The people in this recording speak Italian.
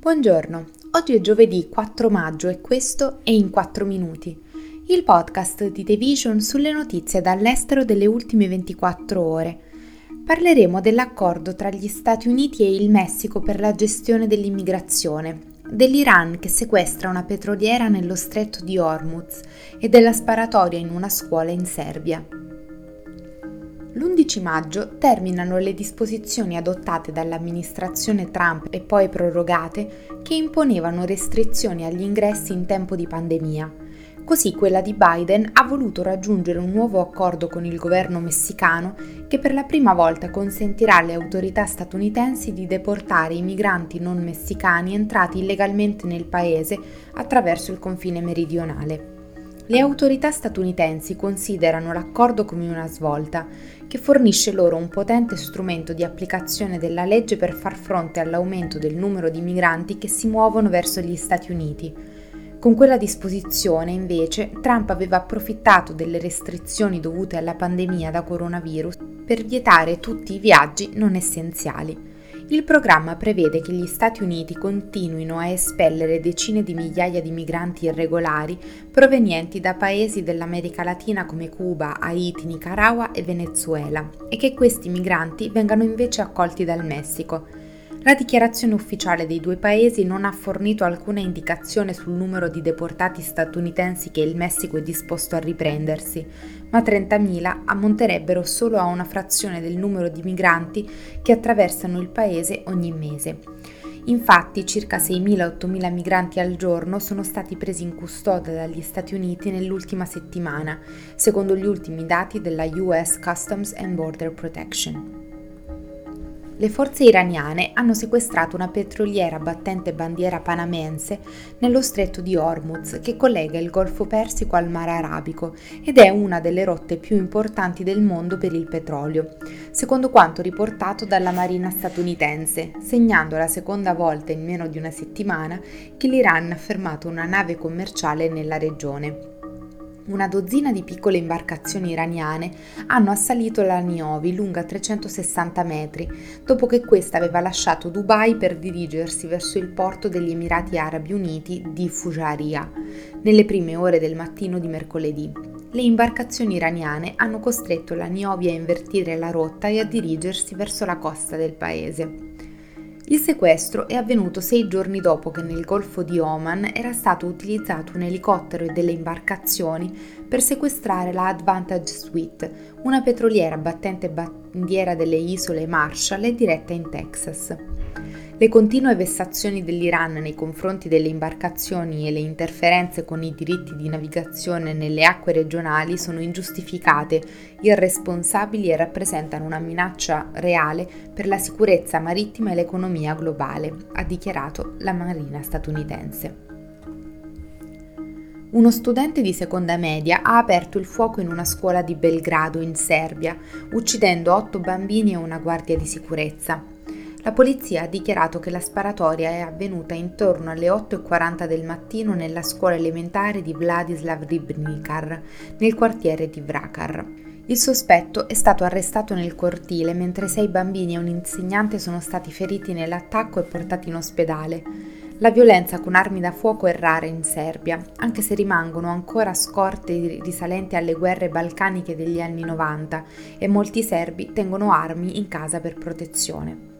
Buongiorno, oggi è giovedì 4 maggio e questo è In 4 Minuti, il podcast di The Vision sulle notizie dall'estero delle ultime 24 ore. Parleremo dell'accordo tra gli Stati Uniti e il Messico per la gestione dell'immigrazione, dell'Iran che sequestra una petroliera nello stretto di Hormuz e della sparatoria in una scuola in Serbia. L'11 maggio terminano le disposizioni adottate dall'amministrazione Trump e poi prorogate che imponevano restrizioni agli ingressi in tempo di pandemia. Così quella di Biden ha voluto raggiungere un nuovo accordo con il governo messicano che per la prima volta consentirà alle autorità statunitensi di deportare i migranti non messicani entrati illegalmente nel paese attraverso il confine meridionale. Le autorità statunitensi considerano l'accordo come una svolta, che fornisce loro un potente strumento di applicazione della legge per far fronte all'aumento del numero di migranti che si muovono verso gli Stati Uniti. Con quella disposizione, invece, Trump aveva approfittato delle restrizioni dovute alla pandemia da coronavirus per vietare tutti i viaggi non essenziali. Il programma prevede che gli Stati Uniti continuino a espellere decine di migliaia di migranti irregolari provenienti da paesi dell'America Latina come Cuba, Haiti, Nicaragua e Venezuela e che questi migranti vengano invece accolti dal Messico. La dichiarazione ufficiale dei due paesi non ha fornito alcuna indicazione sul numero di deportati statunitensi che il Messico è disposto a riprendersi, ma 30.000 ammonterebbero solo a una frazione del numero di migranti che attraversano il paese ogni mese. Infatti circa 6.000-8.000 migranti al giorno sono stati presi in custodia dagli Stati Uniti nell'ultima settimana, secondo gli ultimi dati della US Customs and Border Protection le forze iraniane hanno sequestrato una petroliera battente bandiera panamense nello stretto di Hormuz che collega il Golfo Persico al Mar Arabico ed è una delle rotte più importanti del mondo per il petrolio, secondo quanto riportato dalla Marina statunitense, segnando la seconda volta in meno di una settimana che l'Iran ha fermato una nave commerciale nella regione una dozzina di piccole imbarcazioni iraniane hanno assalito la Niovi lunga 360 metri, dopo che questa aveva lasciato Dubai per dirigersi verso il porto degli Emirati Arabi Uniti di Fujairah, nelle prime ore del mattino di mercoledì. Le imbarcazioni iraniane hanno costretto la Niovi a invertire la rotta e a dirigersi verso la costa del paese. Il sequestro è avvenuto sei giorni dopo che nel Golfo di Oman era stato utilizzato un elicottero e delle imbarcazioni per sequestrare la Advantage Suite, una petroliera battente bandiera delle isole Marshall e diretta in Texas. Le continue vessazioni dell'Iran nei confronti delle imbarcazioni e le interferenze con i diritti di navigazione nelle acque regionali sono ingiustificate, irresponsabili e rappresentano una minaccia reale per la sicurezza marittima e l'economia globale, ha dichiarato la Marina statunitense. Uno studente di seconda media ha aperto il fuoco in una scuola di Belgrado, in Serbia, uccidendo otto bambini e una guardia di sicurezza. La polizia ha dichiarato che la sparatoria è avvenuta intorno alle 8.40 del mattino nella scuola elementare di Vladislav Ribnikar, nel quartiere di Vrakar. Il sospetto è stato arrestato nel cortile mentre sei bambini e un insegnante sono stati feriti nell'attacco e portati in ospedale. La violenza con armi da fuoco è rara in Serbia, anche se rimangono ancora scorte risalenti alle guerre balcaniche degli anni 90 e molti serbi tengono armi in casa per protezione.